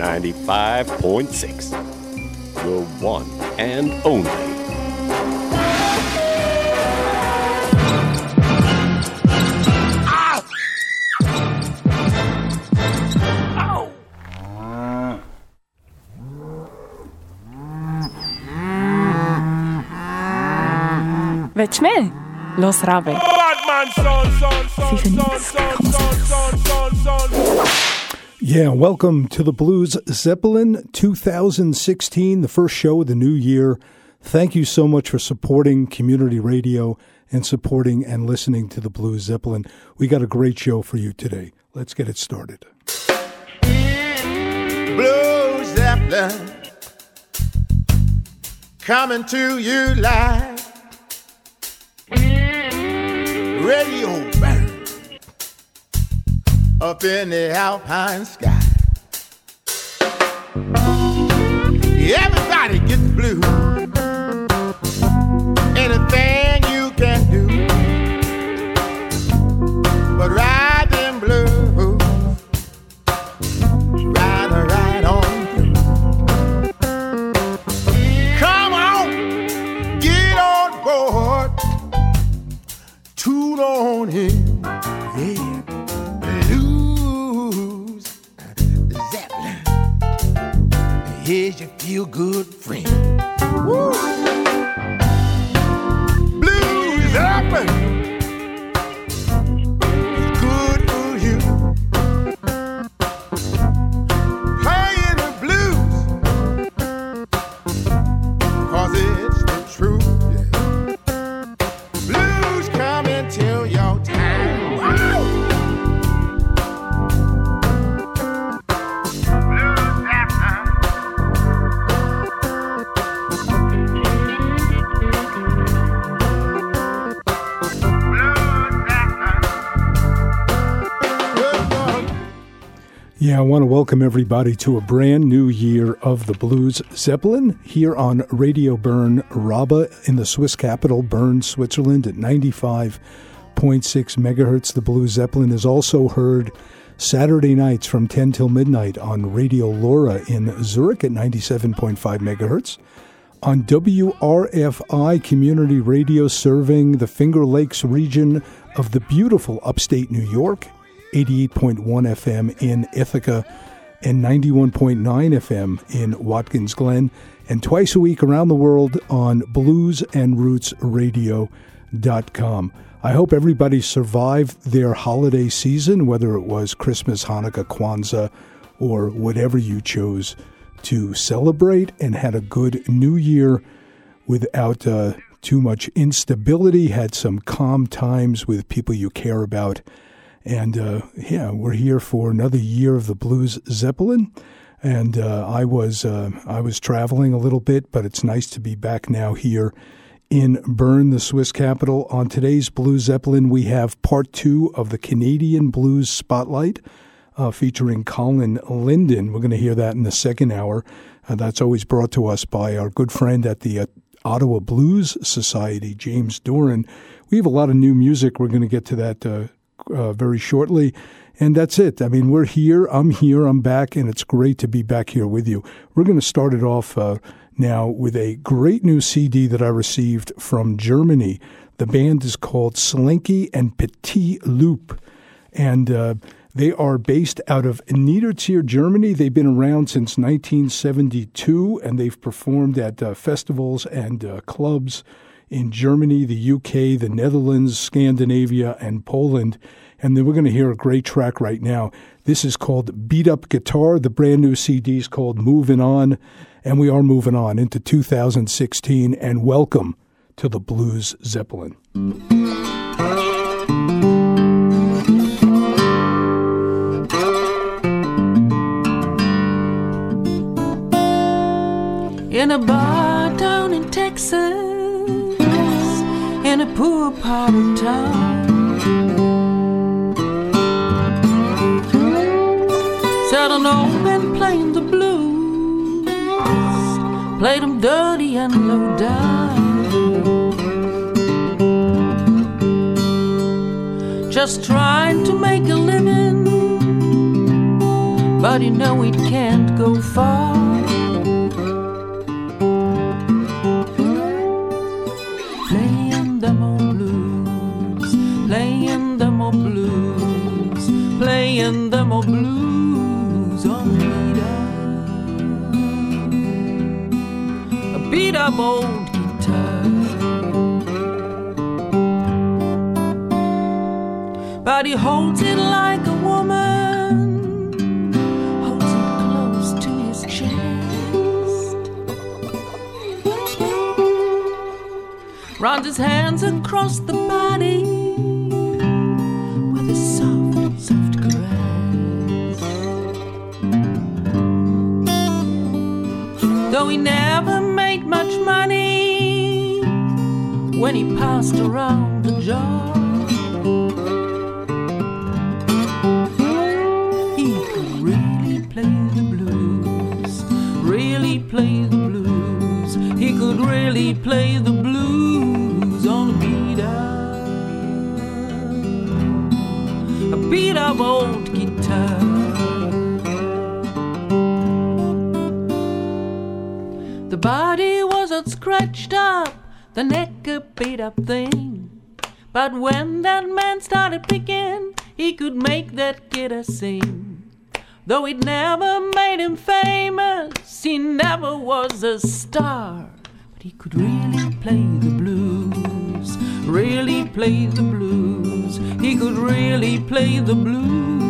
95.6. Your one and only. Willst du mehr? Los, Rabe. Yeah, welcome to the Blues Zeppelin 2016, the first show of the new year. Thank you so much for supporting community radio and supporting and listening to the Blues Zeppelin. We got a great show for you today. Let's get it started. Blues Zeppelin coming to you live. Radio up in the alpine sky. Everybody gets blue. Anything you can do, but ride your feel good friend. Woo! I want to welcome everybody to a brand new year of the Blues Zeppelin here on Radio Bern RaBe in the Swiss capital, Bern, Switzerland at 95.6 megahertz. The Blues Zeppelin is also heard Saturday nights from 10 till midnight on Radio LoRa in Zurich at 97.5 megahertz. On WRFI community radio serving the Finger Lakes region of the beautiful upstate New York, 88.1 FM in Ithaca and 91.9 FM in Watkins Glen, and twice a week around the world on bluesandrootsradio.com. I hope everybody survived their holiday season, whether it was Christmas, Hanukkah, Kwanzaa, or whatever you chose to celebrate, and had a good new year without uh, too much instability, had some calm times with people you care about. And uh, yeah, we're here for another year of the Blues Zeppelin. And uh, I was uh, I was traveling a little bit, but it's nice to be back now here in Bern, the Swiss capital. On today's Blues Zeppelin, we have part two of the Canadian Blues Spotlight, uh, featuring Colin Linden. We're going to hear that in the second hour. Uh, that's always brought to us by our good friend at the uh, Ottawa Blues Society, James Doran. We have a lot of new music. We're going to get to that uh, very shortly. And that's it. I mean, we're here. I'm here. I'm back, and it's great to be back here with you. We're going to start it off uh, now with a great new CD that I received from Germany. The band is called Slinky and Petit Loup, and uh, they are based out of Niederzier, Germany. They've been around since 1972, and they've performed at uh, festivals and uh, clubs in Germany, the UK, the Netherlands, Scandinavia, and Poland. And then we're going to hear a great track right now. This is called Beat Up Guitar. The brand new CD is called Moving On. And we are moving on into 2016. And welcome to the Blues Zeppelin. in a bar down in Texas, in a poor part of town. Said an old man playing the blues, played them dirty and low down. Just trying to make a living, but you know it can't go far. Playing them old blues on beat up, a beat up old guitar. But he holds it like a woman, holds it close to his chest. Runs his hands across the body Though he never made much money when he passed around the jar. He could really play the blues, really play the blues. He could really play the blues on a beat up, a beat up old Body wasn't scratched up, the neck a beat up thing. But when that man started picking, he could make that kidder sing. Though it never made him famous, he never was a star. But he could really play the blues, really play the blues. He could really play the blues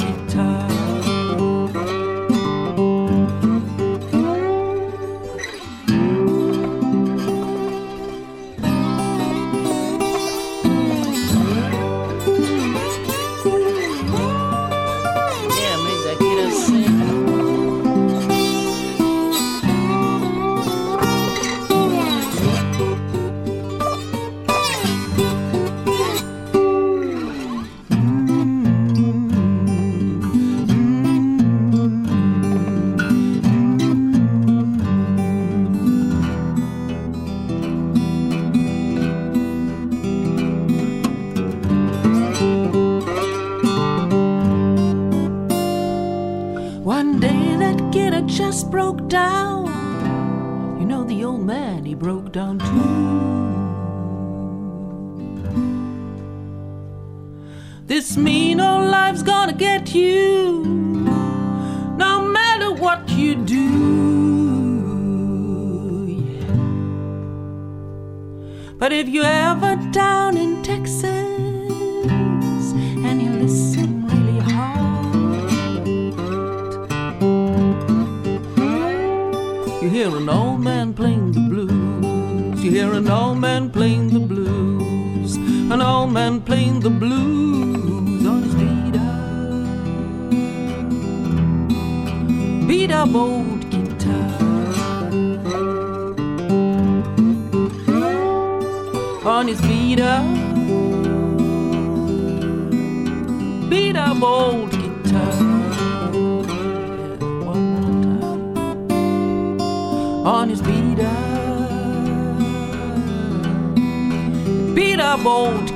broke down too. This mean old life's gonna get you, no matter what you do. But if you're ever down in Texas and you listen really hard, you hear an an old man playing the blues. An old man playing the blues on his beat up, beat up old guitar. On his beat up, beat up old up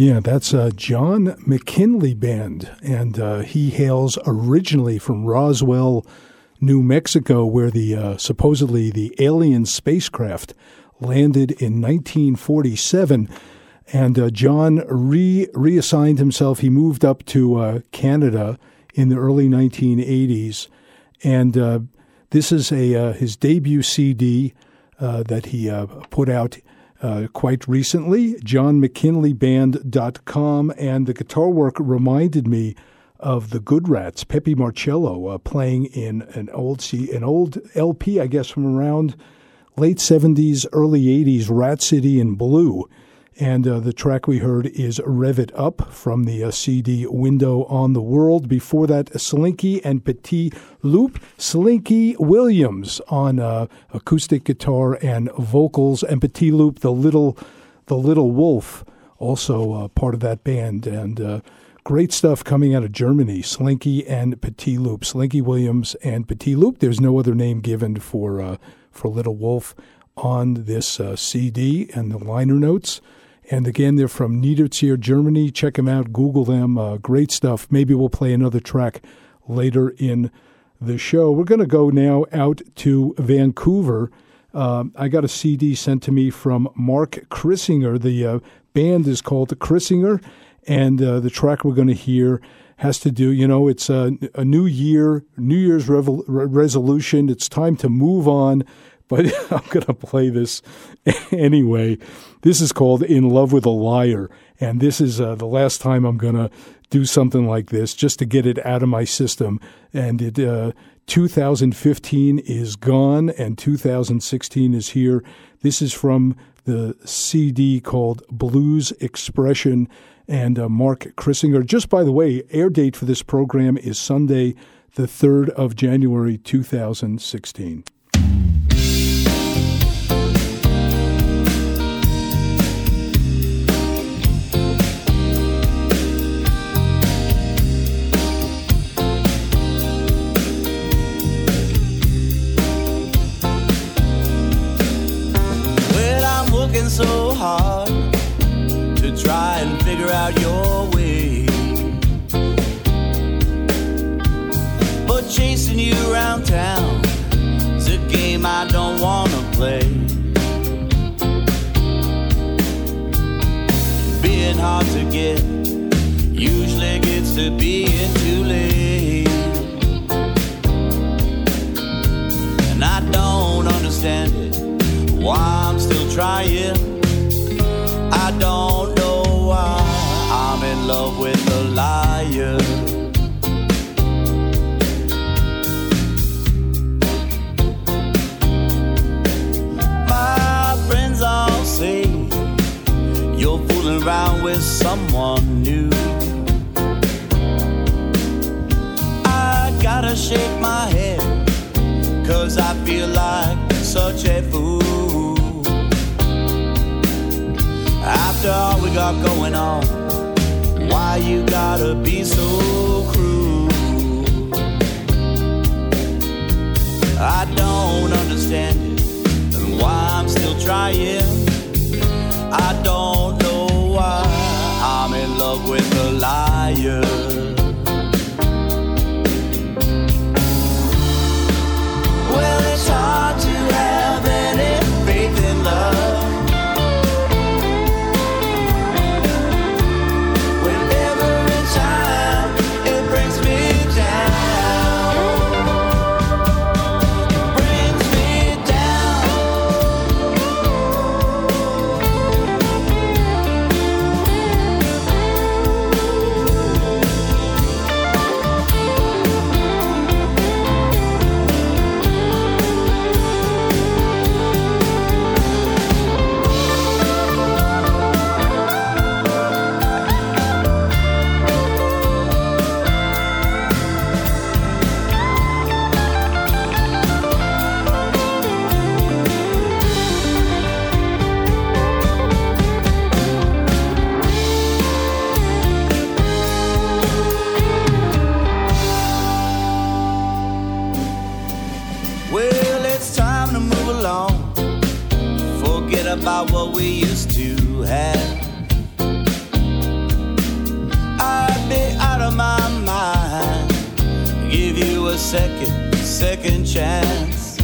Yeah, that's uh, John McKinley Band, and uh, he hails originally from Roswell, New Mexico, where the uh, supposedly the alien spacecraft landed in 1947. And uh, John re reassigned himself. He moved up to uh, Canada in the early 1980s, and this is a his debut CD that he put out uh, quite recently, johnmckinleyband.com, and the guitar work reminded me of the Good Rats, Peppi Marchello, uh, playing in an old an old LP, I guess, from around late 70s, early 80s, Rat City in Blue. And uh, the track we heard is Rev It Up from the uh, CD Window on the World. Before that, Slinky and Petit Loup. Slinky Williams on uh, acoustic guitar and vocals, and Petit Loup, the little, the little wolf, also uh, part of that band. And uh, great stuff coming out of Germany. Slinky and Petit Loup. Slinky Williams and Petit Loup. There's no other name given for uh, for Little Wolf on this CD and the liner notes. And again, they're from Niederzier, Germany. Check them out, Google them. Uh, great stuff. Maybe we'll play another track later in the show. We're going to go now out to Vancouver. Um, I got a CD sent to me from Mark Chrissinger. The uh, band is called the Chrissinger, and uh, the track we're going to hear has to do, you know, it's a, a new year, New Year's re- resolution. It's time to move on, but I'm going to play this anyway. This is called In Love with a Liar, and this is uh, the last time I'm going to do something like this just to get it out of my system. And it, uh, 2015 is gone, and 2016 is here. This is from the CD called Blues Expression and uh, Mark Chrissinger. Just by the way, air date for this program is Sunday, the 3rd of January, 2016. Out your way. But chasing you around town is a game I don't wanna play. Being hard to get usually gets to being too late. And I don't understand it why I'm still trying. I don't love with a liar. My friends all say you're fooling around with someone new. I gotta shake my head, cause I feel like such a fool. After all we got going on, why you gotta be so cruel? I don't understand it, and why I'm still trying. I don't know why I'm in love with a liar. Second, chance.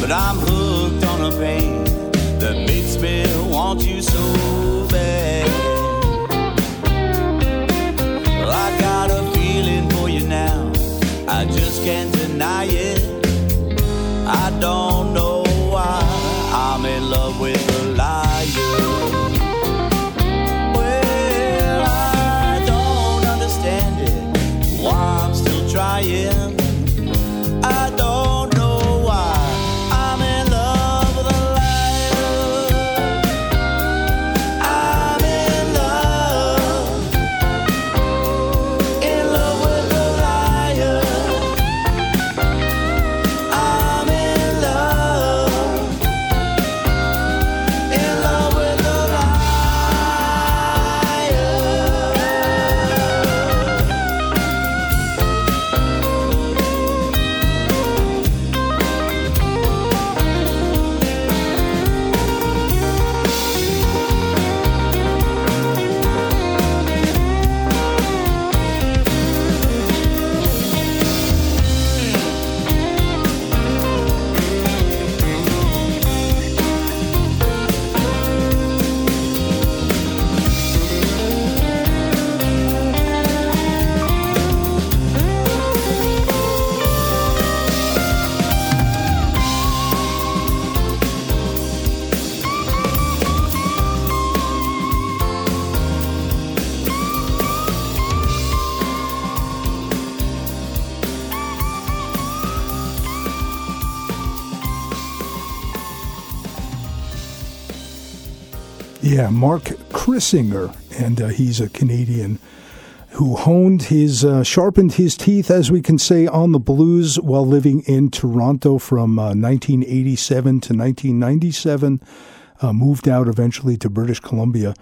But I'm hooked on a pain Yeah, Mark Chrissinger, and uh, he's a Canadian who honed his, uh, sharpened his teeth, as we can say, on the blues while living in Toronto from uh, 1987 to 1997. Uh, moved out eventually to British Columbia,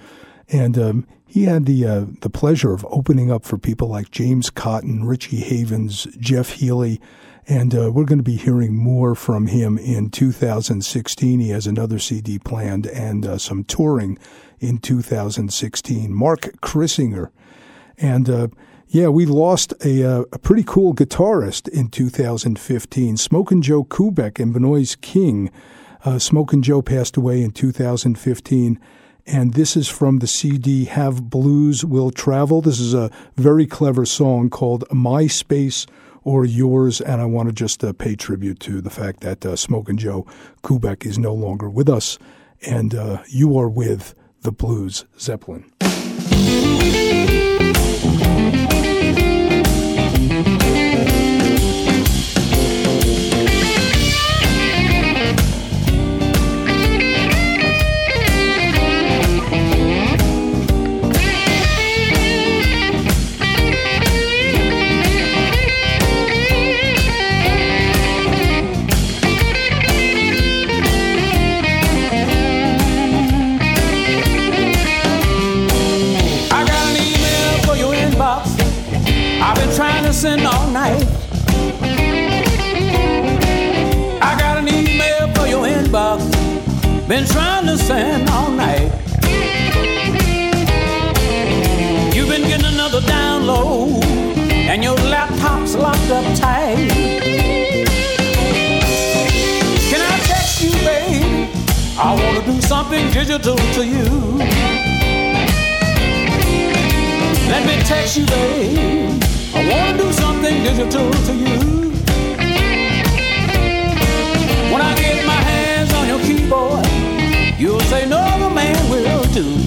and um, he had the uh, the pleasure of opening up for people like James Cotton, Richie Havens, Jeff Healey, and uh, we're going to be hearing more from him in 2016. He has another CD planned and uh, some touring in 2016. Mark Chrissinger. And uh, yeah, we lost a, uh, a pretty cool guitarist in 2015, Smokin' Joe Kubek and Bnois King. Uh, Smokin' Joe passed away in 2015. And this is from the CD Have Blues Will Travel. This is a very clever song called My Space or Yours. And I want to just uh, pay tribute to the fact that uh, Smokin' Joe Kubek is no longer with us. And uh, you are with the Blues Zeppelin. Send all night. You've been getting another download, and your laptop's locked up tight. Can I text you, babe? I wanna do something digital to you. Let me text you, babe. I wanna do something digital to you. When I get my hands on your keyboard, you'll say no other man will do.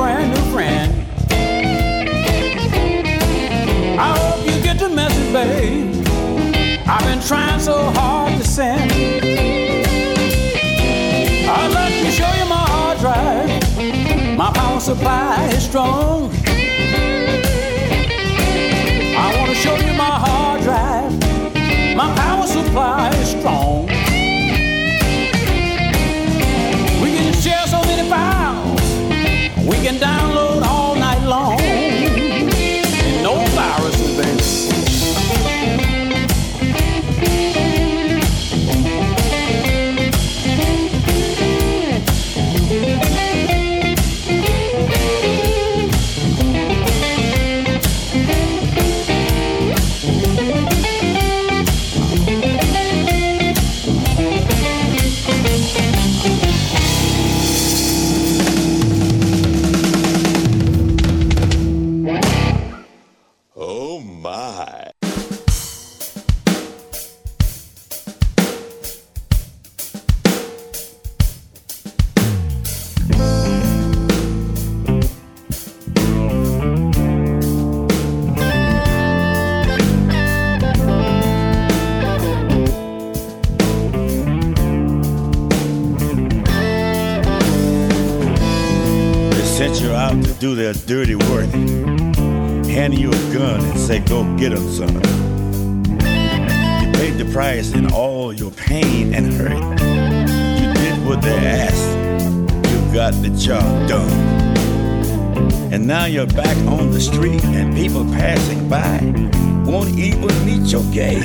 Brand new friend. I hope you get the message, babe. I've been trying so hard to send. I'd like to show you my hard drive. My power supply is strong. I want to show you my hard drive. My power supply is strong. We can download do their dirty work, handing you a gun and say, go get 'em, son. You paid the price in all your pain and hurt. You did what they asked. You got the job done. And now you're back on the street and people passing by won't even meet your gaze.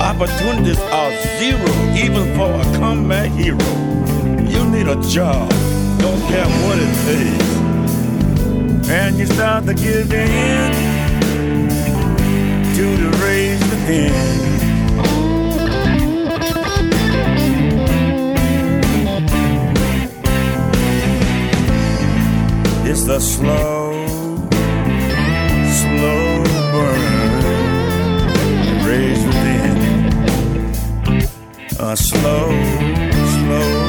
Opportunities are zero, even for a comeback hero. You need a job, don't care what it pays. And you start to give in to the rage within. It's a slow, slow burn. Rage within. A slow, slow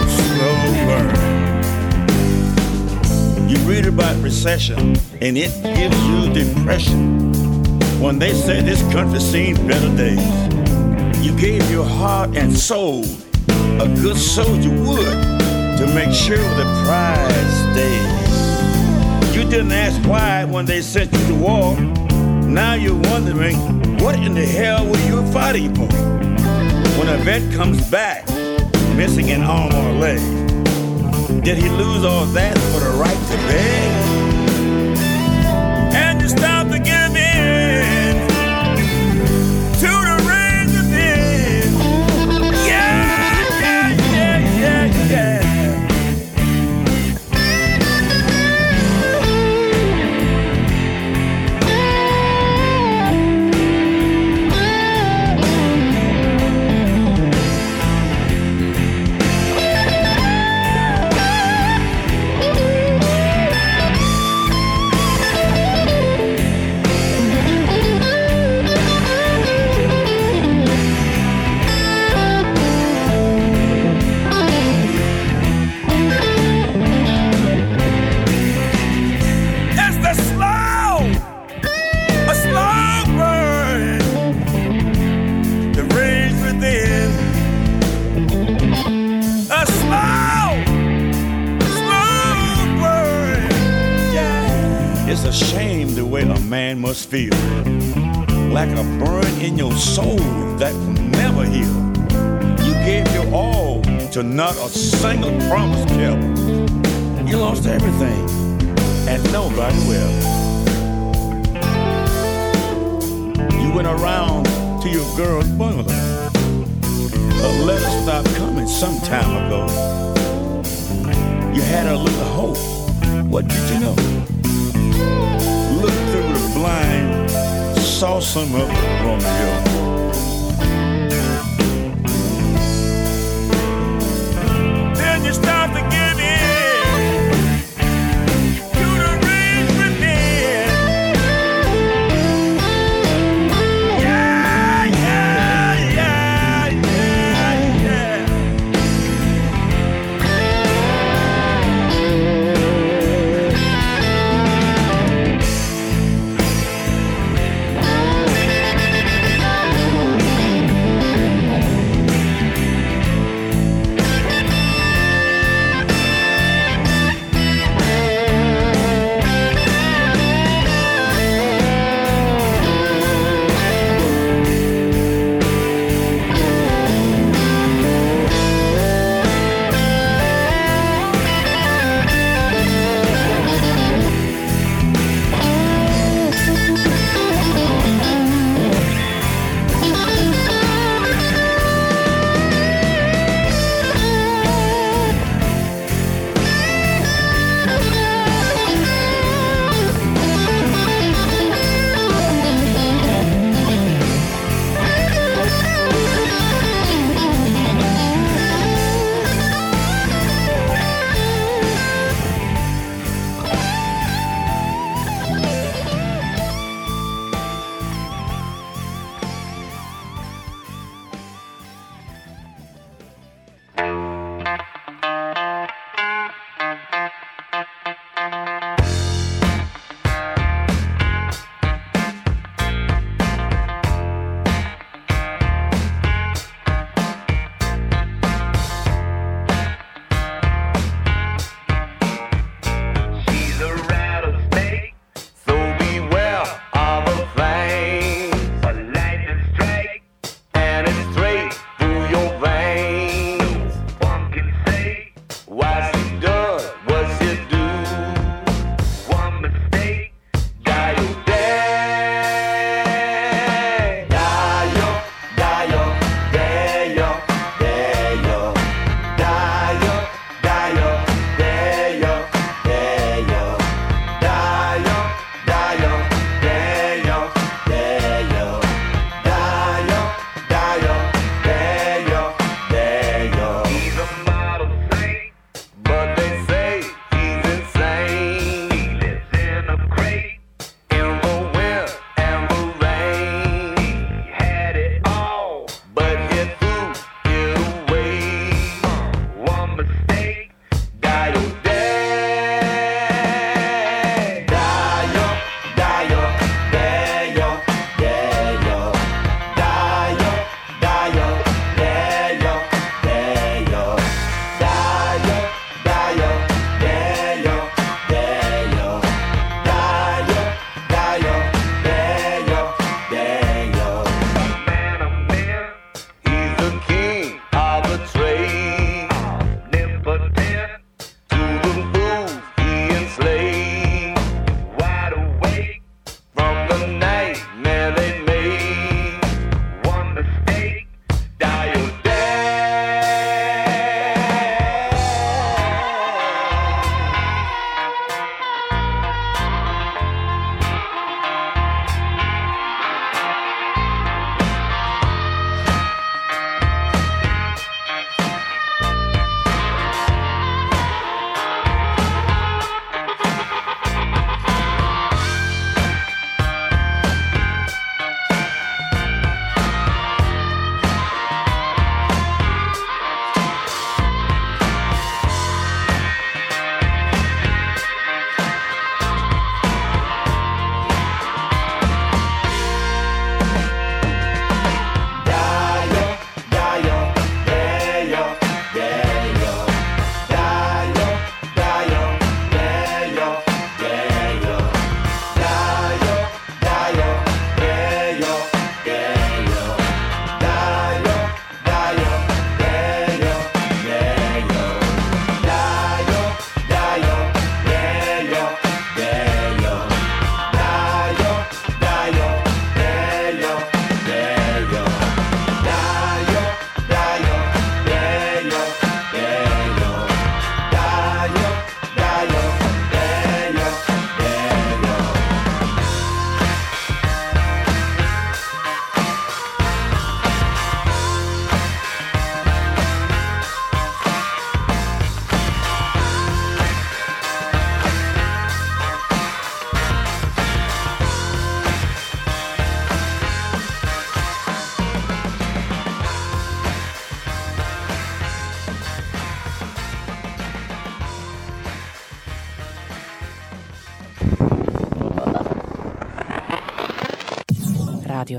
You read about recession and it gives you depression. When they say this country's seen better days, you gave your heart and soul, a good soldier would, to make sure the prize stays. You didn't ask why when they sent you to war. Now you're wondering, what in the hell were you fighting for? When a vet comes back, missing an arm or a leg, did he lose all that for the right to beg? To not a single promise kept. You lost everything and nobody will. You went around to your girl's bungalow. A letter stopped coming some time ago. You had a little hope. What did you know? Looked through the blind, saw some of Romeo. Then time to give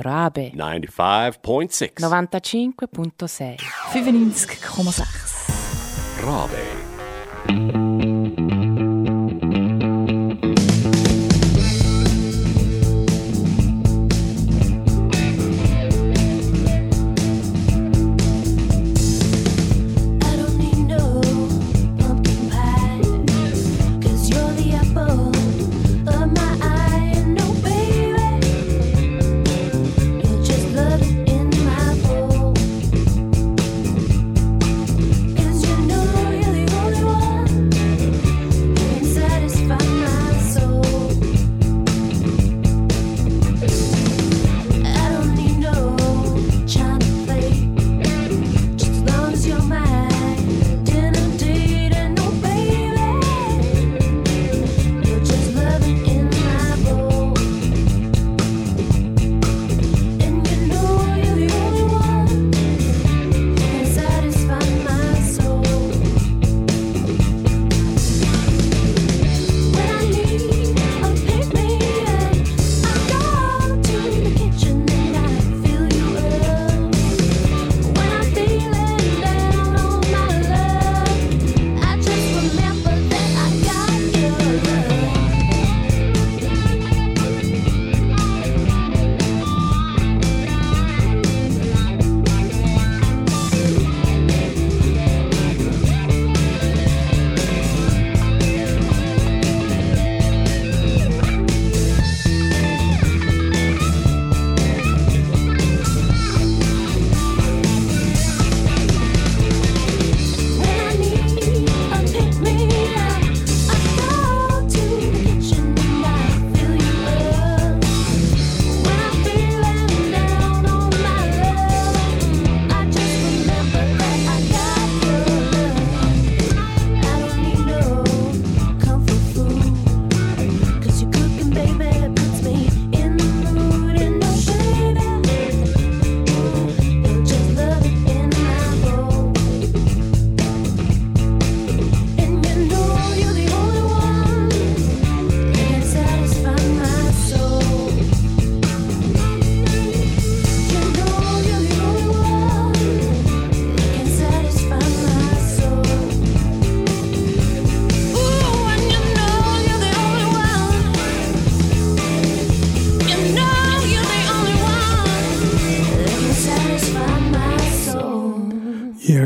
Radio Rabe 95.6 95.6 95,6.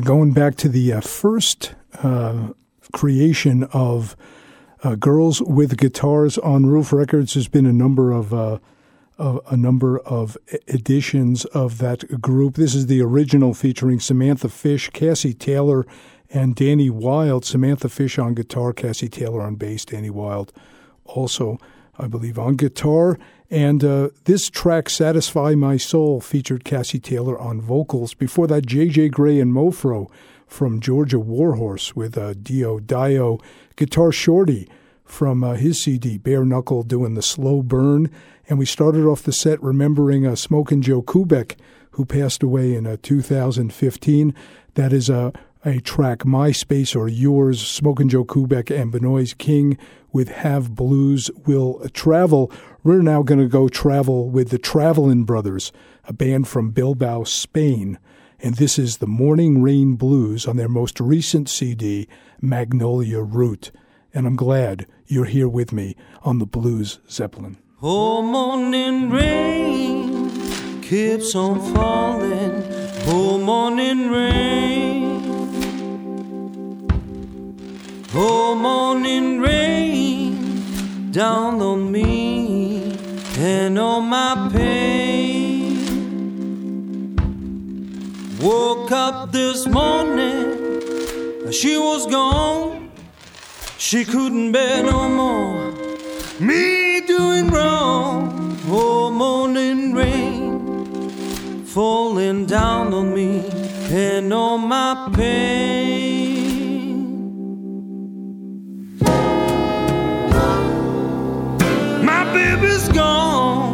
Going back to the uh, first uh, creation of uh, girls with guitars on Ruf Records, there's been a number of, uh, of a number of editions of that group. This is the original featuring Samantha Fish, Cassie Taylor, and Dani Wilde. Samantha Fish on guitar, Cassie Taylor on bass, Dani Wilde also, I believe, on guitar. And uh, this track, Satisfy My Soul, featured Cassie Taylor on vocals. Before that, J.J. Grey and Mofro from Georgia Warhorse with uh, Diyo Dayo. Guitar Shorty from uh, his CD, Bare Knuckle, doing the slow burn. And we started off the set remembering uh, Smokin' Joe Kubek, who passed away in uh, 2015. That is a, a track, MySpace or Yours, Smokin' Joe Kubek and Bnois King with Have Blues Will Travel. We're now going to go travel with the Travelin' Brothers, a band from Bilbao, Spain. And this is the Morning Rain Blues on their most recent CD, Magnolia Route. And I'm glad you're here with me on the Blues Zeppelin. Oh, morning rain keeps on falling. Oh, morning rain. Oh, morning rain down on me and all my pain. Woke up this morning, she was gone. She couldn't bear no more me doing wrong. Oh, morning rain falling down on me and all my pain. My baby's gone,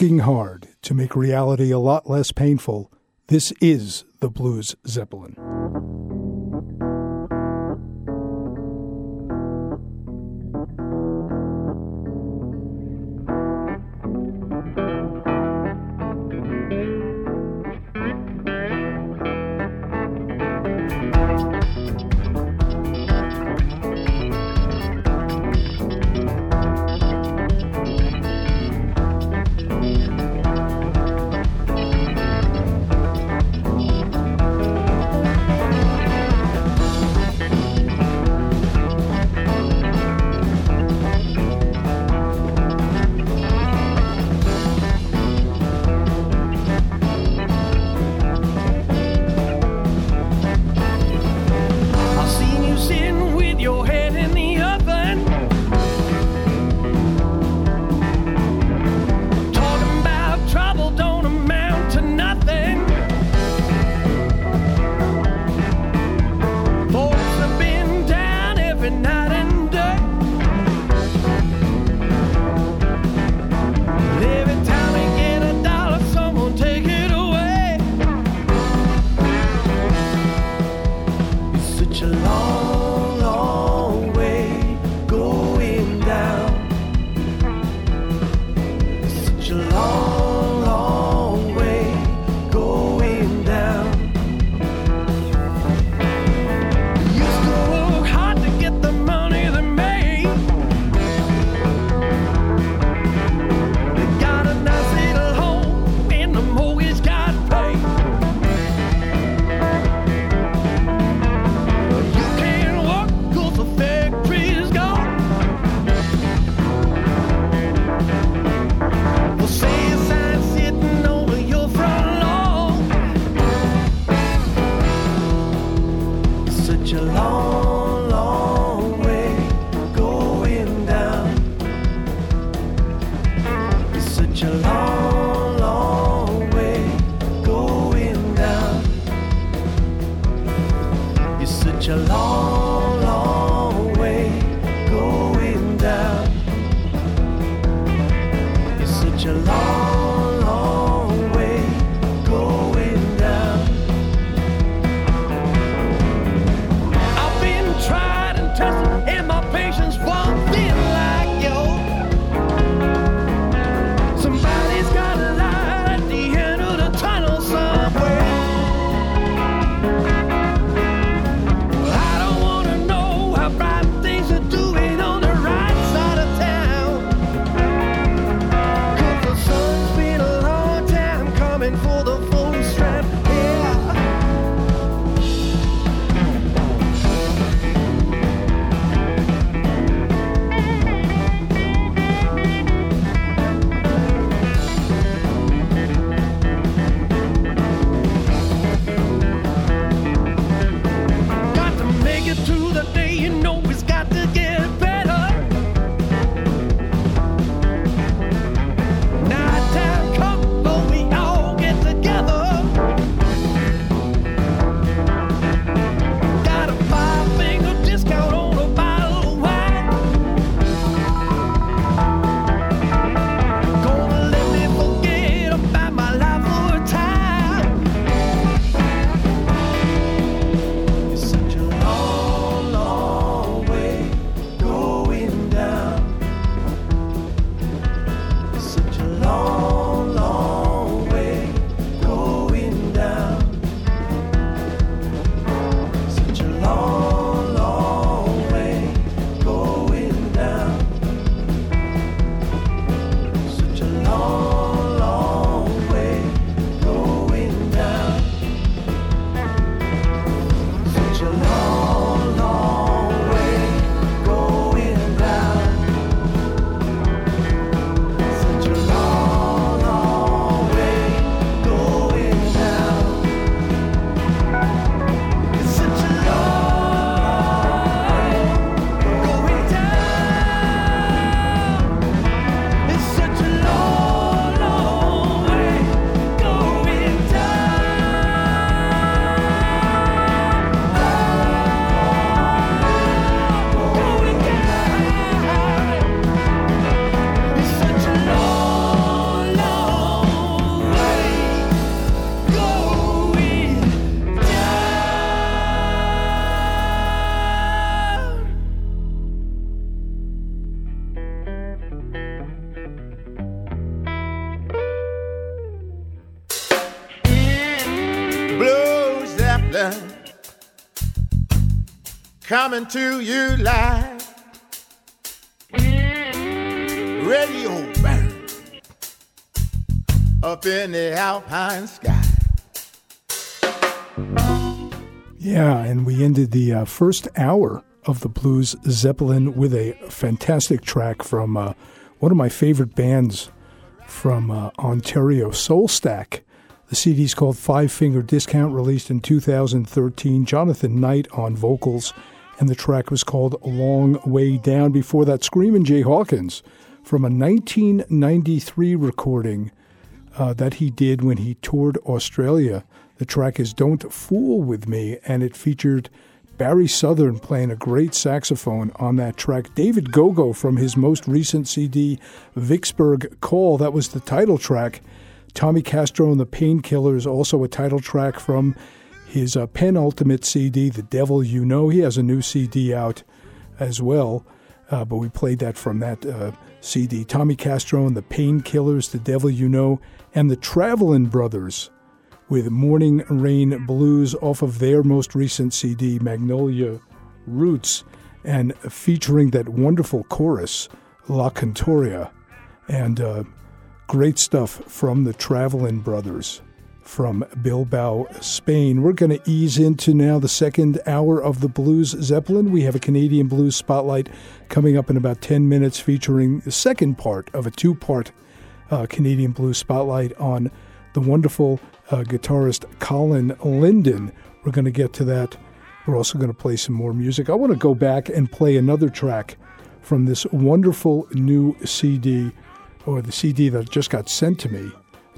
working hard to make reality a lot less painful, this is the Blues Zeppelin. such a long, long way going down. It's such a long, long way going down. It's such a long coming to you live. Radio burn up in the alpine sky. Yeah, and we ended the uh, first hour of the Blues Zeppelin with a fantastic track from uh, one of my favorite bands from uh, Ontario, Soulstack. The is called Five Finger Discount, released in 2013. Jonathan Knight on vocals, and the track was called Long Way Down. Before that, Screamin' Jay Hawkins from a 1993 recording uh, that he did when he toured Australia. The track is Don't Fool With Me, and it featured Barry Southern playing a great saxophone on that track. David Gogo from his most recent CD, Vicksburg Call, that was the title track. Tommy Castro and the Painkillers, also a title track from his uh, penultimate CD, The Devil You Know. He has a new CD out as well, uh, but we played that from that uh, CD. Tommy Castro and the Painkillers, The Devil You Know, and the Travelin' Brothers with Morning Rain Blues off of their most recent CD, Magnolia Route, and featuring that wonderful chorus, La Cantoria, and uh, great stuff from the Travelin' Brothers from Bilbao, Spain. We're going to ease into now the second hour of the Blues Zeppelin. We have a Canadian Blues Spotlight coming up in about 10 minutes, featuring the second part of a two part uh, Canadian Blues Spotlight on the wonderful uh, guitarist Colin Linden. We're going to get to that. We're also going to play some more music. I want to go back and play another track from this wonderful new CD, or the CD that just got sent to me,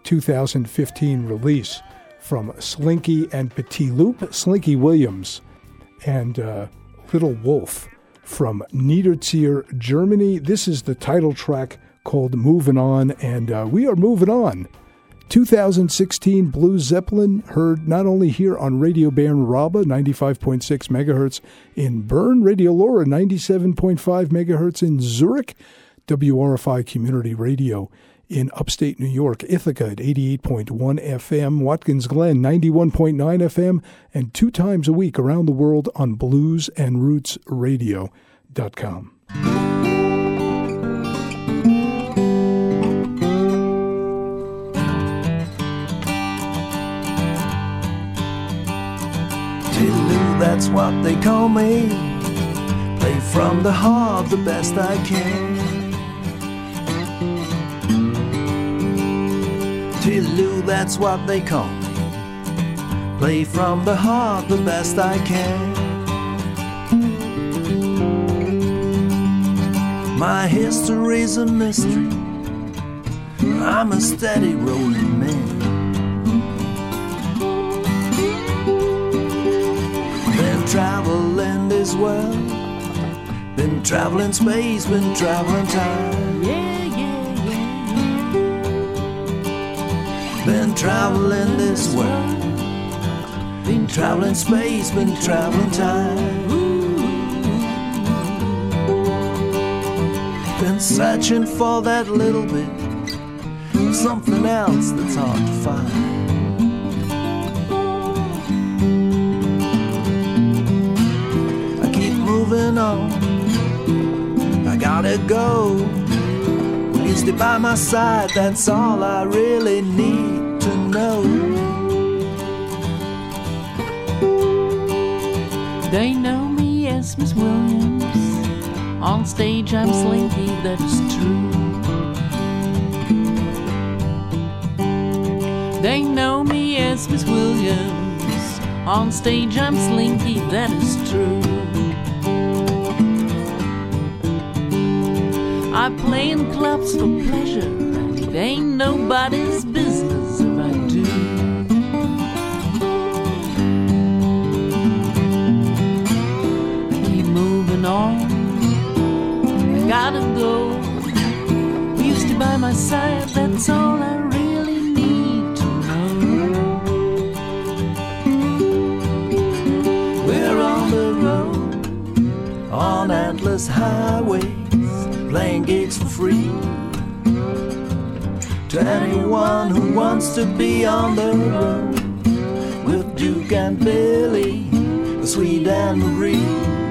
2015 release from Slinky and Petit Loup, Slinky Williams, and uh, Little Wolf from Niederzier, Germany. This is the title track called Moving On, and uh, we are moving on. 2016 Blue Zeppelin heard not only here on Radio Bern RaBe 95.6 megahertz in Bern, Radio LoRa 97.5 megahertz in Zurich, WRFI Community Radio in upstate New York, Ithaca at 88.1 FM, Watkins Glen 91.9 FM, and two times a week around the world on bluesandrootsradio.com. Tiddaloo, that's what they call me. Play from the heart the best I can. Tiddaloo, that's what they call me. Play from the heart the best I can. My history's a mystery. I'm a steady rolling man. Been traveling this world, been traveling space, been traveling time. Yeah, Been traveling this world, been traveling space, been traveling time. Been searching for that little bit, something else that's hard to find. I keep moving on. I gotta go. You stay by my side? That's all I really need to know. They know me as Miss Williams. On stage, I'm slinky, that is true. They know me as Miss Williams. On stage, I'm slinky, that is true. I play in clubs for pleasure, it ain't nobody's business gotta go. You stay by my side, that's all I really need to know. We're on the road, on endless highways, playing gigs for free. To anyone who wants to be on the road with Duke and Billy, the Sweet and Marie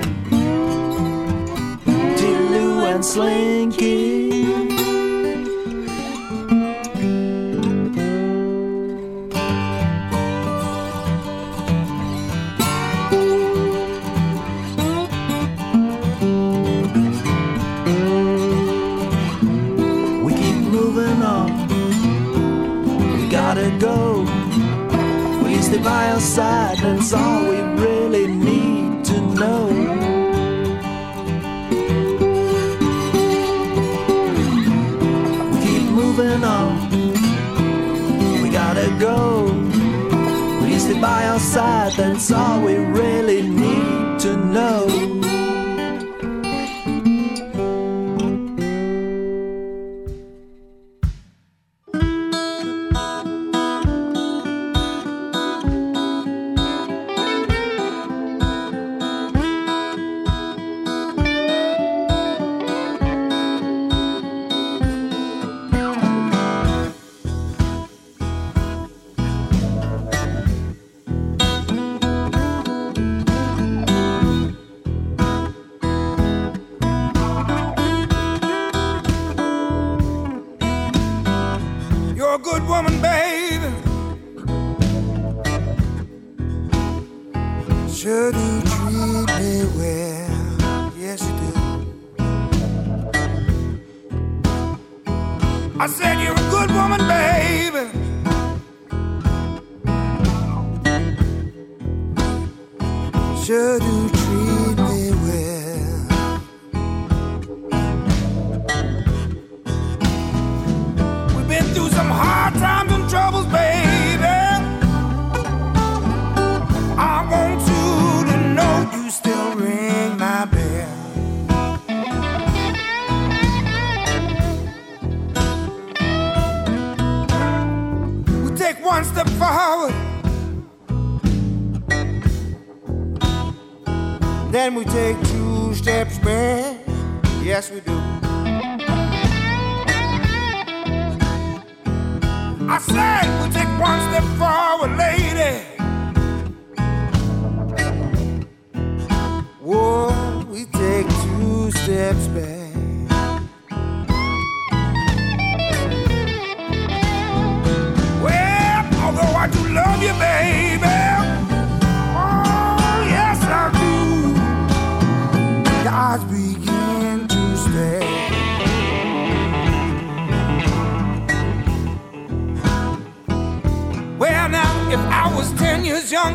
and Slinky. We keep moving on. We gotta go. We stay by your side, that's all we That's all we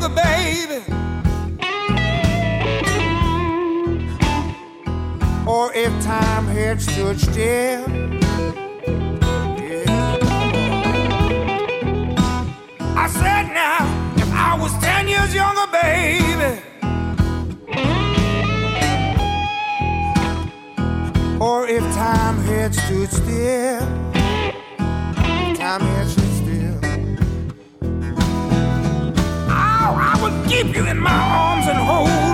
sugar baby. Or if time had stood still. Yeah. I said now, if I was ten years younger, baby. Or if time had stood still, time had stood keep you in my arms and hold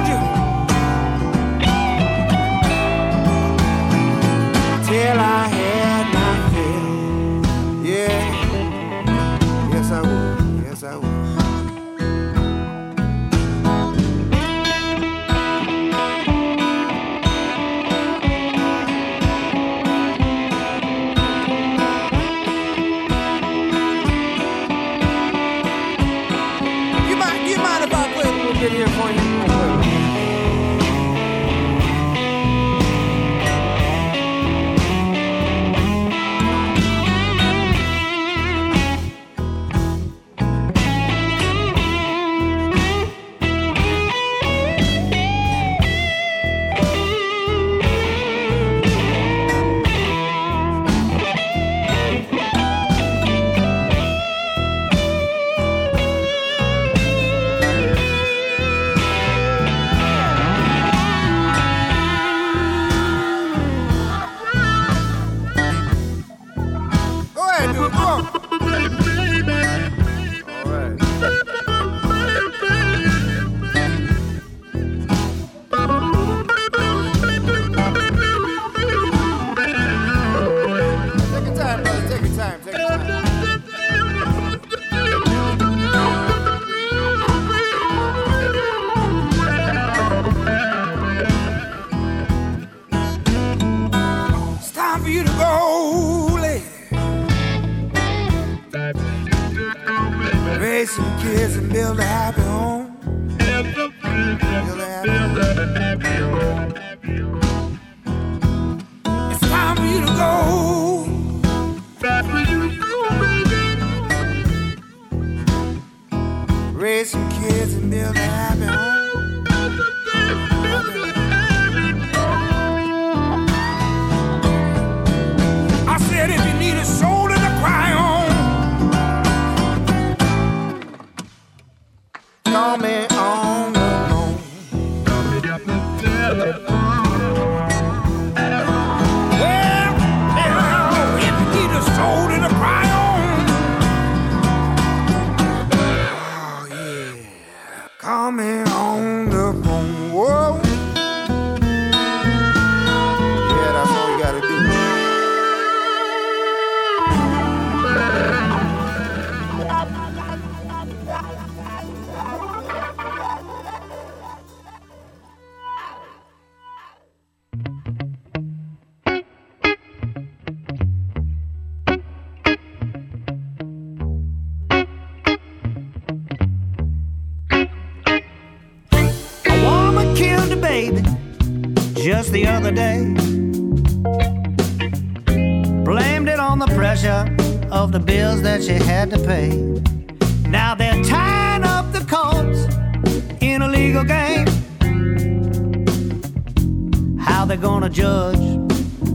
they gonna judge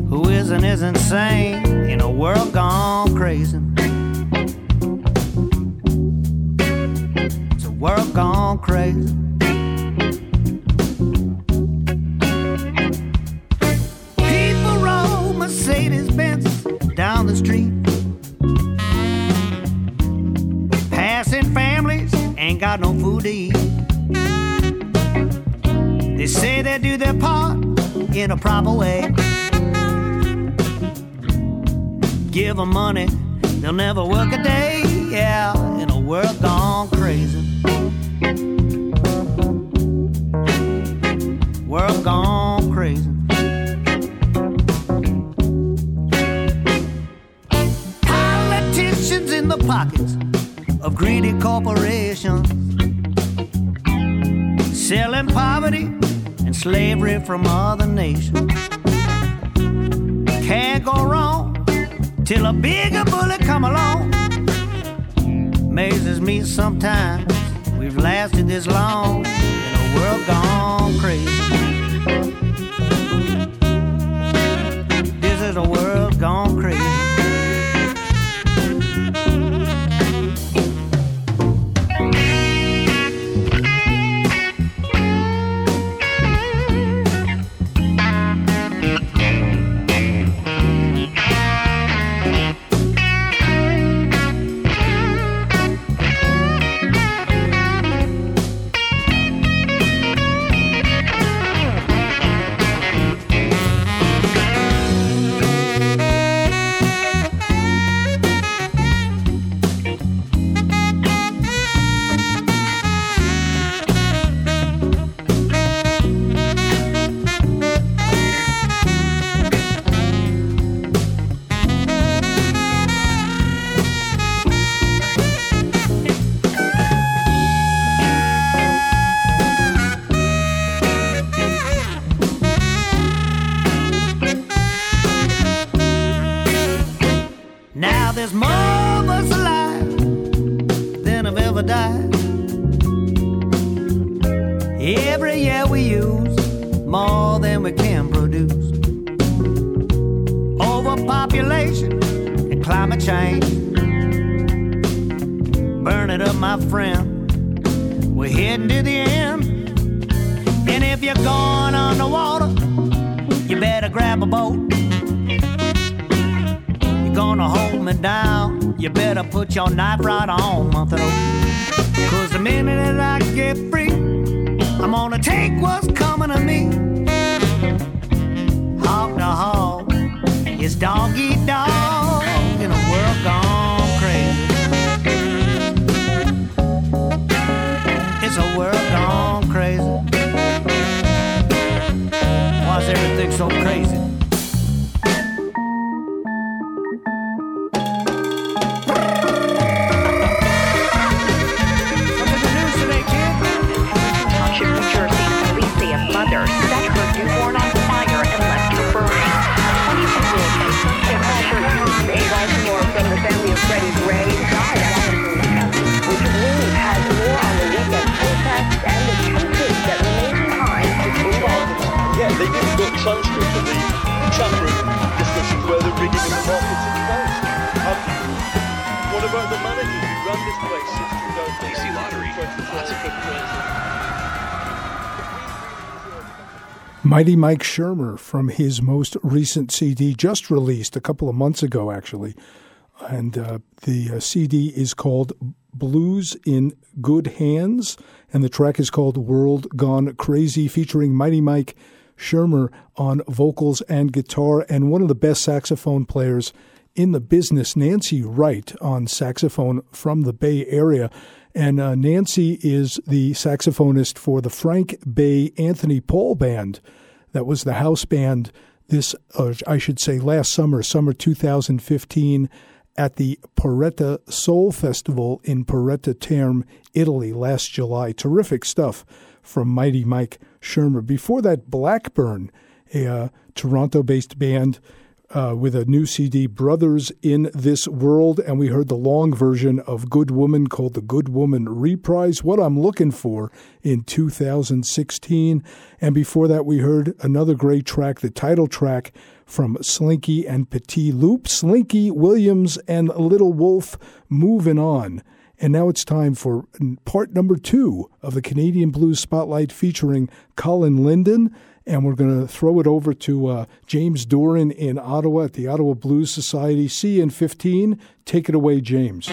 who is and is insane in a world gone crazy? It's a world gone crazy. People roll Mercedes Benz down the street. Passing families ain't got no food to eat. They say they do their part in a proper way. Give them money, they'll never work a day. Yeah, in a world gone crazy. World gone crazy. Politicians in the pockets of greedy corporations, selling poverty slavery from other nations. Can't go wrong till a bigger bullet come along. Amazes me sometimes we've lasted this long in a world gone crazy. This is a world gone Mighty Mike Schermer from his most recent CD, just released a couple of months ago, actually. And uh, the uh, CD is called Blues in Good Hands, and the track is called World Gone Crazy, featuring Mighty Mike Schermer on vocals and guitar, and one of the best saxophone players in the business, Nancy Wright, on saxophone from the Bay Area. And uh, Nancy is the saxophonist for the Frank Bey Anthony Paul Band. That was the house band this, uh, I should say, last summer, summer 2015, at the Porretta Soul Festival in Porretta Terme, Italy, last July. Terrific stuff from Mighty Mike Schermer. Before that, Blackburn, a uh, Toronto based band uh, with a new CD, Brothers in This World, and we heard the long version of Good Woman called the Good Woman Reprise, What I'm Looking For in 2016. And before that, we heard another great track, the title track from Slinky and Petit Loup, Slinky Williams and Little Wolf, Moving On. And now it's time for part number two of the Canadian Blues Spotlight featuring Colin Linden and we're going to throw it over to uh, James Doran in Ottawa at the Ottawa Blues Society. See you in 15. Take it away, James.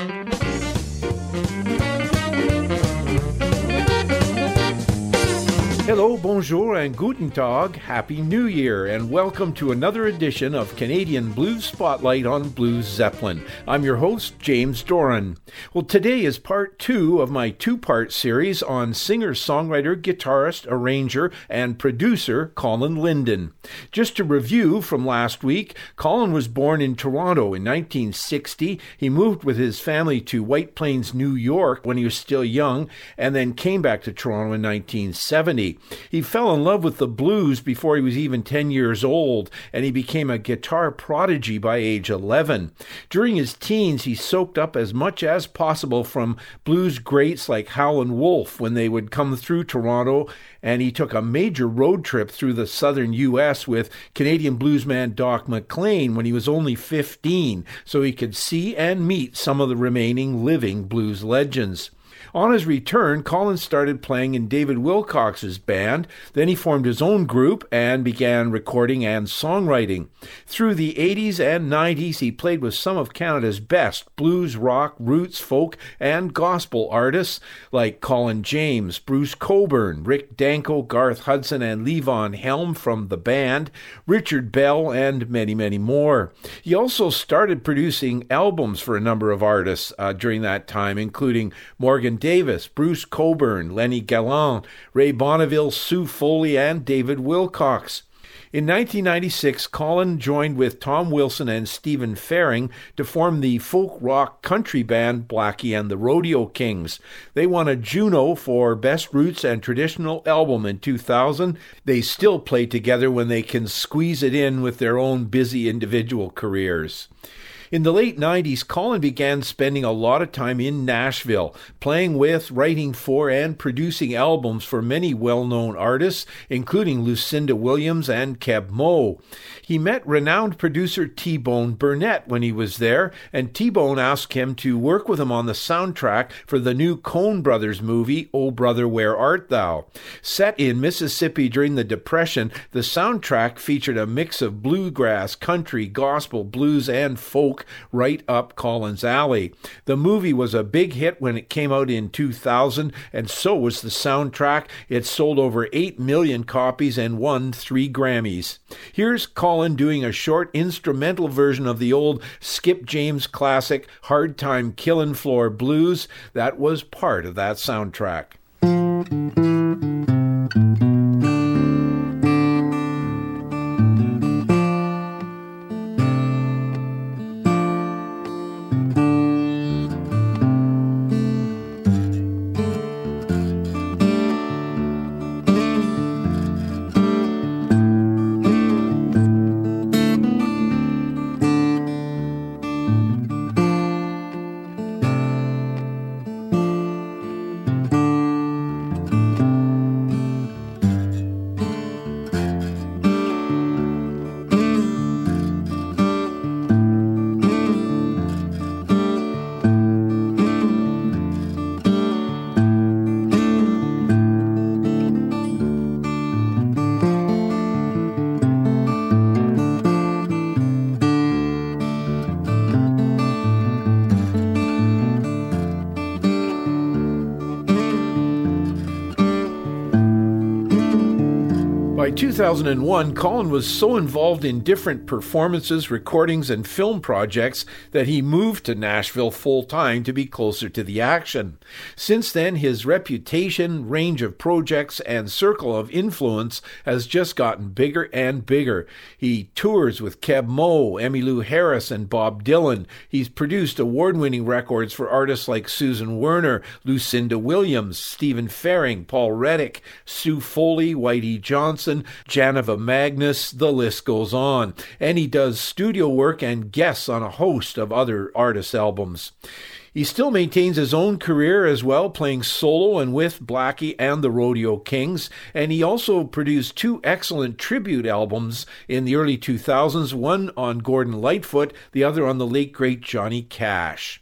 Hello, bonjour, and guten tag. Happy New Year, and welcome to another edition of Canadian Blues Spotlight on Blues Zeppelin. I'm your host, James Doran. Well, today is part two of my two part series on singer songwriter, guitarist, arranger, and producer Colin Linden. Just to review from last week, Colin was born in Toronto in 1960. He moved with his family to White Plains, New York when he was still young, and then came back to Toronto in 1970. He fell in love with the blues before he was even 10 years old, and he became a guitar prodigy by age 11. During his teens, he soaked up as much as possible from blues greats like Howlin' Wolf when they would come through Toronto, and he took a major road trip through the southern U.S. with Canadian bluesman Doc McLean when he was only 15, so he could see and meet some of the remaining living blues legends. On his return, Collins started playing in David Wilcox's band. Then he formed his own group and began recording and songwriting. Through the 80s and 90s, he played with some of Canada's best blues, rock, roots, folk, and gospel artists like Colin James, Bruce Cockburn, Rick Danko, Garth Hudson, and Levon Helm from the band, Richard Bell, and many, many more. He also started producing albums for a number of artists uh, during that time, including Morgan Davis, Bruce Cockburn, Lenny Gallant, Ray Bonneville, Sue Foley, and David Wilcox. In 1996, Colin joined with Tom Wilson and Stephen Fearing to form the folk rock country band Blackie and the Rodeo Kings. They won a Juno for Best Roots and Traditional Album in 2000. They still play together when they can squeeze it in with their own busy individual careers. In the late 90s, Colin began spending a lot of time in Nashville, playing with, writing for, and producing albums for many well known artists, including Lucinda Williams and Keb Mo. He met renowned producer T Bone Burnett when he was there, and T Bone asked him to work with him on the soundtrack for the new Coen Brothers movie, Oh Brother, Where Art Thou? Set in Mississippi during the Depression, the soundtrack featured a mix of bluegrass, country, gospel, blues, and folk right up Colin's alley. The movie was a big hit when it came out in 2000, and so was the soundtrack. It sold over 8 million copies and won three Grammys. Here's Colin doing a short instrumental version of the old Skip James classic Hard Time Killin' Floor Blues that was part of that soundtrack. 2001, Colin was so involved in different performances, recordings, and film projects that he moved to Nashville full time to be closer to the action. Since then, his reputation, range of projects, and circle of influence has just gotten bigger and bigger. He tours with Keb Mo, Emmylou Harris, and Bob Dylan. He's produced award winning records for artists like Susan Werner, Lucinda Williams, Stephen Fearing, Paul Reddick, Sue Foley, Whitey Johnson. Janiva Magness, the list goes on. And he does studio work and guests on a host of other artists' albums. He still maintains his own career as well, playing solo and with Blackie and the Rodeo Kings, and he also produced two excellent tribute albums in the early 2000s, one on Gordon Lightfoot, the other on the late great Johnny Cash.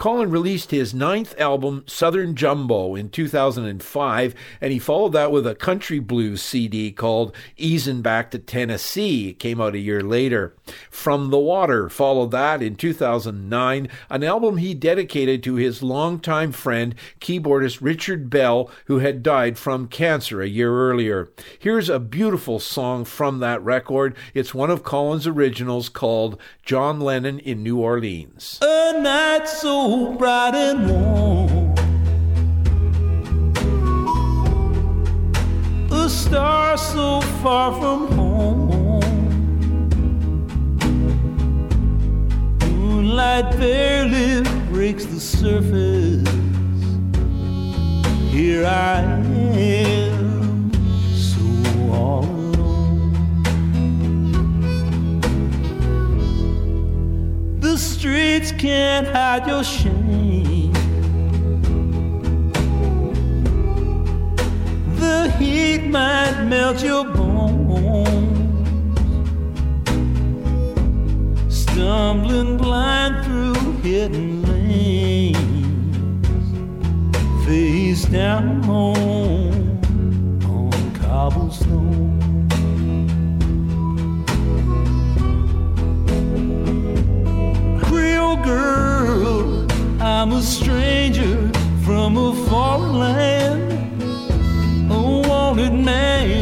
Colin released his ninth album, Southern Jumbo, in 2005, and he followed that with a country blues CD called Easin' Back to Tennessee. It came out a year later. From the Water followed that in 2009, an album he dedicated to his longtime friend, keyboardist Richard Bell, who had died from cancer a year earlier. Here's a beautiful song from that record. It's one of Colin's originals called John Lennon in New Orleans. A night so bright and warm. A star so far from home. Moonlight barely breaks the surface. Here I am, so all The streets can't hide your shame. The heat might melt your bones. Stumbling blind through hidden lanes, face down I'm a stranger from a foreign land, a wanted man,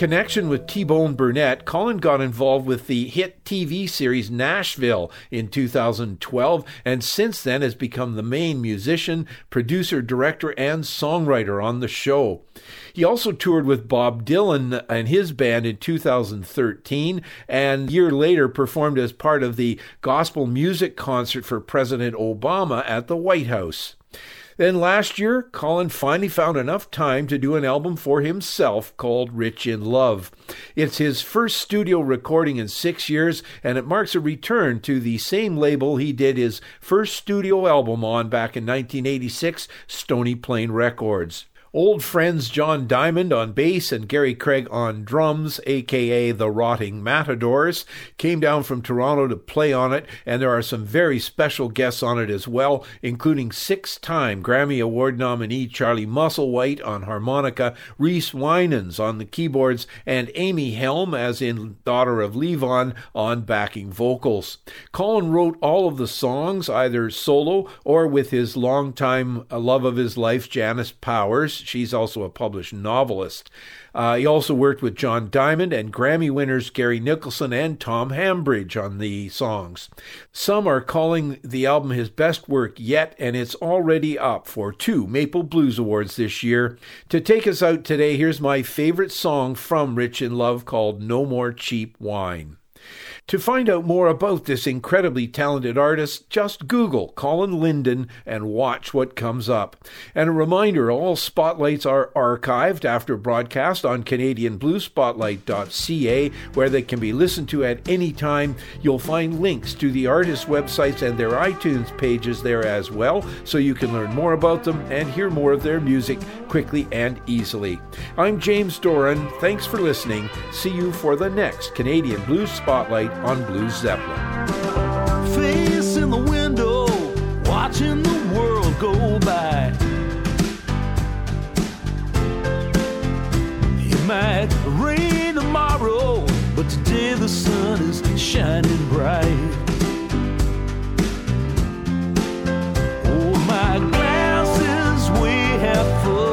connection with T Bone Burnett, Colin got involved with the hit TV series Nashville in 2012, and since then has become the main musician, producer, director, and songwriter on the show. He also toured with Bob Dylan and his band in 2013, and a year later performed as part of the gospel music concert for President Obama at the White House. Then last year, Colin finally found enough time to do an album for himself called Rich in Love. It's his first studio recording in six years, and it marks a return to the same label he did his first studio album on back in 1986, Stony Plain Records. Old friends John Diamond on bass and Gary Craig on drums, aka the Rotting Matadors, came down from Toronto to play on it, and there are some very special guests on it as well, including six time Grammy Award nominee Charlie Musselwhite on harmonica, Reese Wynans on the keyboards, and Amy Helm, as in Daughter of Levon, on backing vocals. Colin wrote all of the songs, either solo or with his longtime uh, love of his life, Janice Powers. She's also a published novelist. Uh, he also worked with John Diamond and Grammy winners Gary Nicholson and Tom Hambridge on the songs. Some are calling the album his best work yet, and it's already up for two Maple Blues Awards this year. To take us out today, here's my favorite song from Rich in Love called No More Cheap Wine. To find out more about this incredibly talented artist, just Google Colin Linden and watch what comes up. And a reminder all spotlights are archived after broadcast on CanadianBlueSpotlight.ca, where they can be listened to at any time. You'll find links to the artists' websites and their iTunes pages there as well, so you can learn more about them and hear more of their music quickly and easily. I'm James Doran. Thanks for listening. See you for the next Canadian Blues Spotlight on Blue Zeppelin. Face in the window, watching the world go by. It might rain tomorrow, but today the sun is shining bright. Oh, my glass is way half full,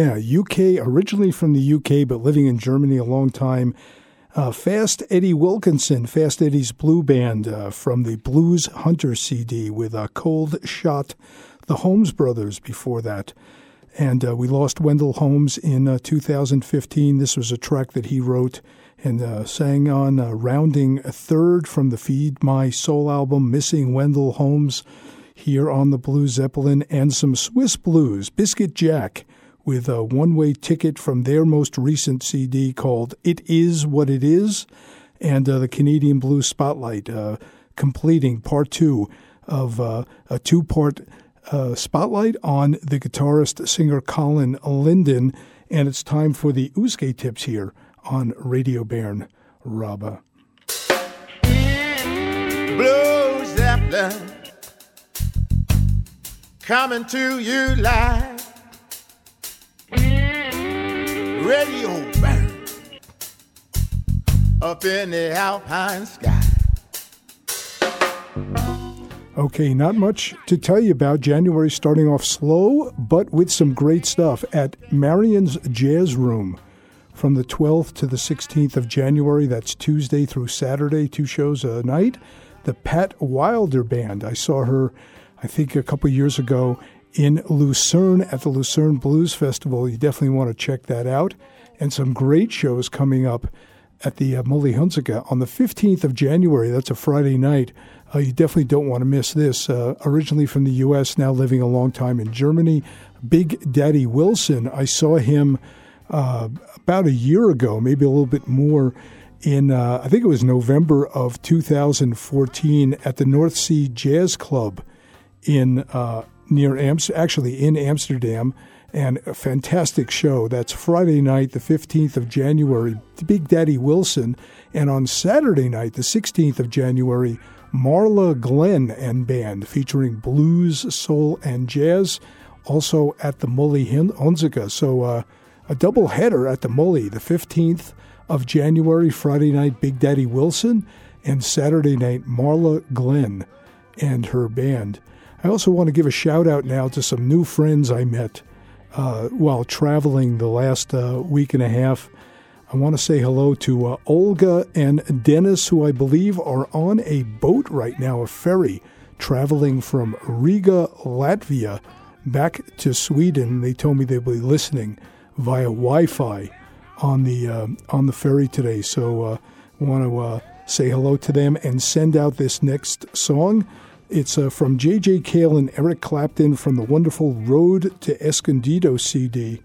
Yeah, UK, originally from the UK, but living in Germany a long time. Uh, Fast Eddie Wilkinson, Fast Eddie's Blue Band uh, from the Blues Hunter CD with a cold shot. The Holmes Brothers before that. And uh, we lost Wendell Holmes in uh, 2015. This was a track that he wrote and uh, sang on, uh, rounding a third from the Feed My Soul album, Missing Wendell Holmes, here on the Blue Zeppelin, and some Swiss blues, Biscuit Jack with a one way ticket from their most recent CD called It Is What It Is, and uh, the Canadian Blues Spotlight, uh, completing part two of uh, a two part uh, spotlight on the guitarist singer Colin Linden. And it's time for the Uske tips here on Radio. Blue Zeppelin coming to you live. Radio Bern. up in the alpine sky. Okay, not much to tell you about. January starting off slow, but with some great stuff at Marion's Jazz Room from the 12th to the 16th of January. That's Tuesday through Saturday, two shows a night. The Pat Wilder Band. I saw her, I think, a couple years ago in Lucerne at the Lucerne Blues Festival. You definitely want to check that out. And some great shows coming up at the uh, Mully Hunziken on the 15th of January. That's a Friday night. Uh, you definitely don't want to miss this. Uh, originally from the U.S., now living a long time in Germany, Big Daddy Wilson. I saw him uh, about a year ago, maybe a little bit more, in uh, I think it was November of 2014 at the North Sea Jazz Club in uh, near Amst- actually in Amsterdam, and a fantastic show. That's Friday night, the 15th of January, Big Daddy Wilson, and on Saturday night, the 16th of January, Marla Glenn and band featuring blues, soul, and jazz. Also at the Mully Hunziken. So uh, a double header at the Mully, the 15th of January, Friday night, Big Daddy Wilson, and Saturday night, Marla Glenn and her band. I also want to give a shout out now to some new friends I met uh, while traveling the last uh, week and a half. I want to say hello to uh, Olga and Dennis, who I believe are on a boat right now, a ferry, traveling from Riga, Latvia, back to Sweden. They told me they'll be listening via Wi-Fi on the uh, on the ferry today. So uh, want to uh, say hello to them and send out this next song. It's uh, from J.J. Cale and Eric Clapton from the wonderful Road to Escondido CD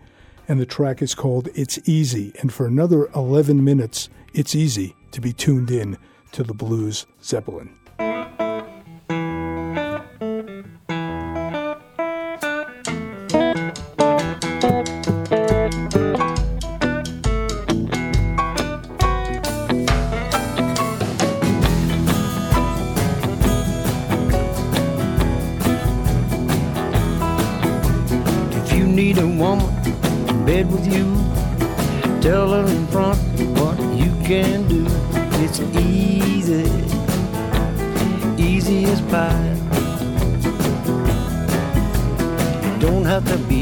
and the track is called It's Easy. And for another 11 minutes, it's easy to be tuned in to the Blues Zeppelin.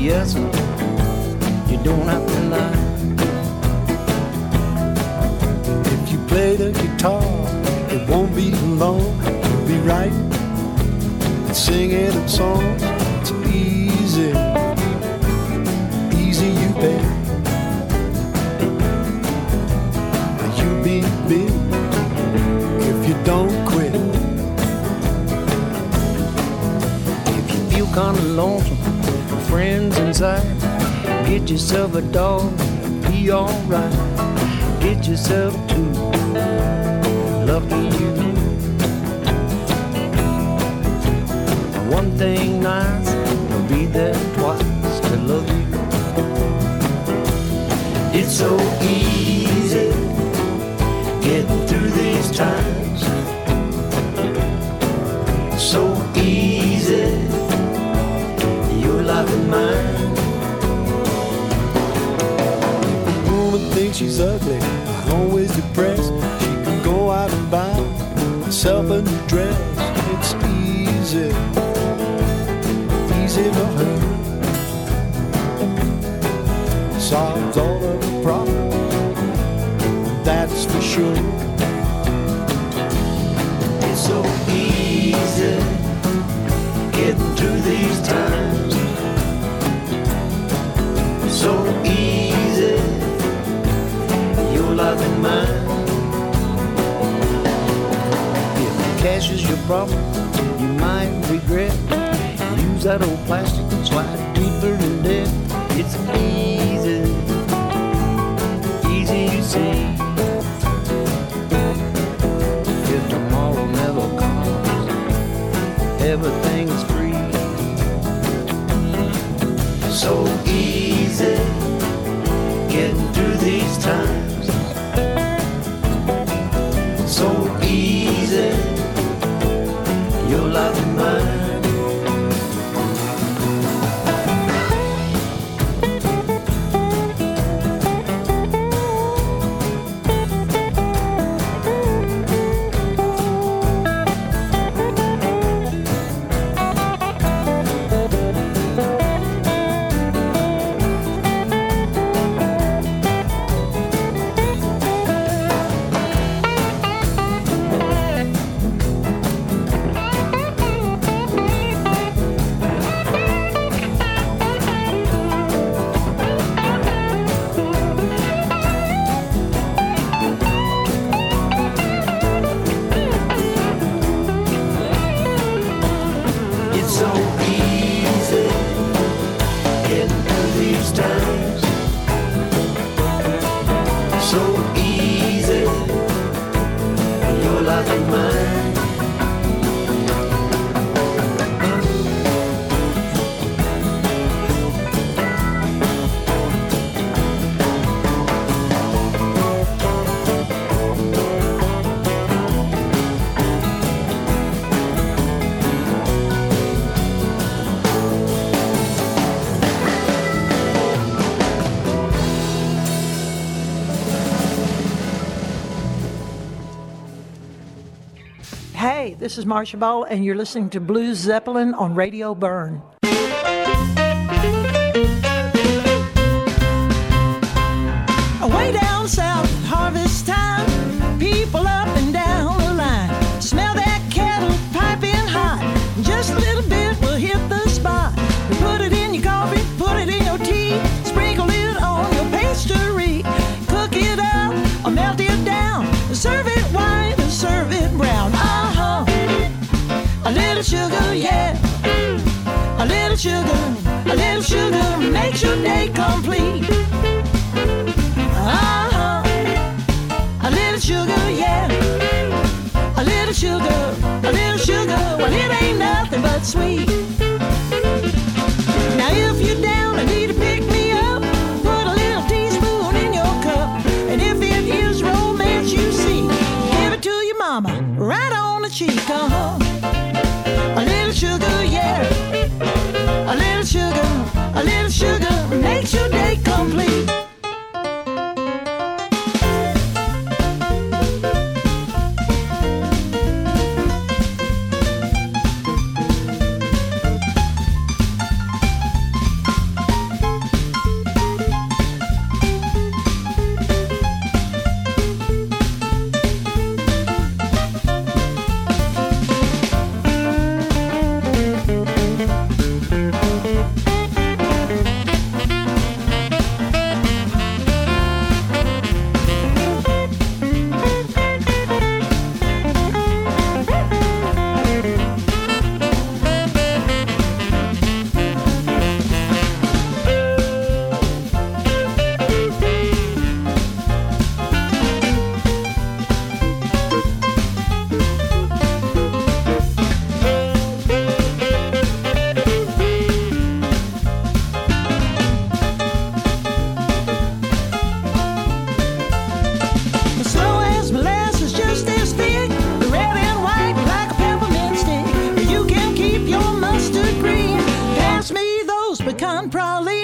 BS you don't have to lie. If you play the guitar, it won't be long. You'll be and singing songs. It's easy, easy you bet. You'll be big if you don't quit. If you feel kinda lonesome, friends inside, get yourself a dog, be alright. Get yourself two, lucky you. One thing nice, will be there twice to love you. It's so easy getting through these times. So easy, your life and mine. She's ugly, always depressed. She can go out and buy herself a new dress. It's easy, easy for her. Solves all of the problems, that's for sure. It's so easy getting through these times. Is your problem, you might regret. Use that old plastic and slide deeper in debt. It's easy, easy you see. If tomorrow never comes, everything is free. So easy getting through these times. So easy, This is Marcia Ball, and you're listening to Blues Zeppelin on Radio Bern. sugar, a little sugar makes your day complete. Uh-huh. A little sugar, yeah. A little sugar, a little sugar, well, it ain't nothing but sweet. I'm probably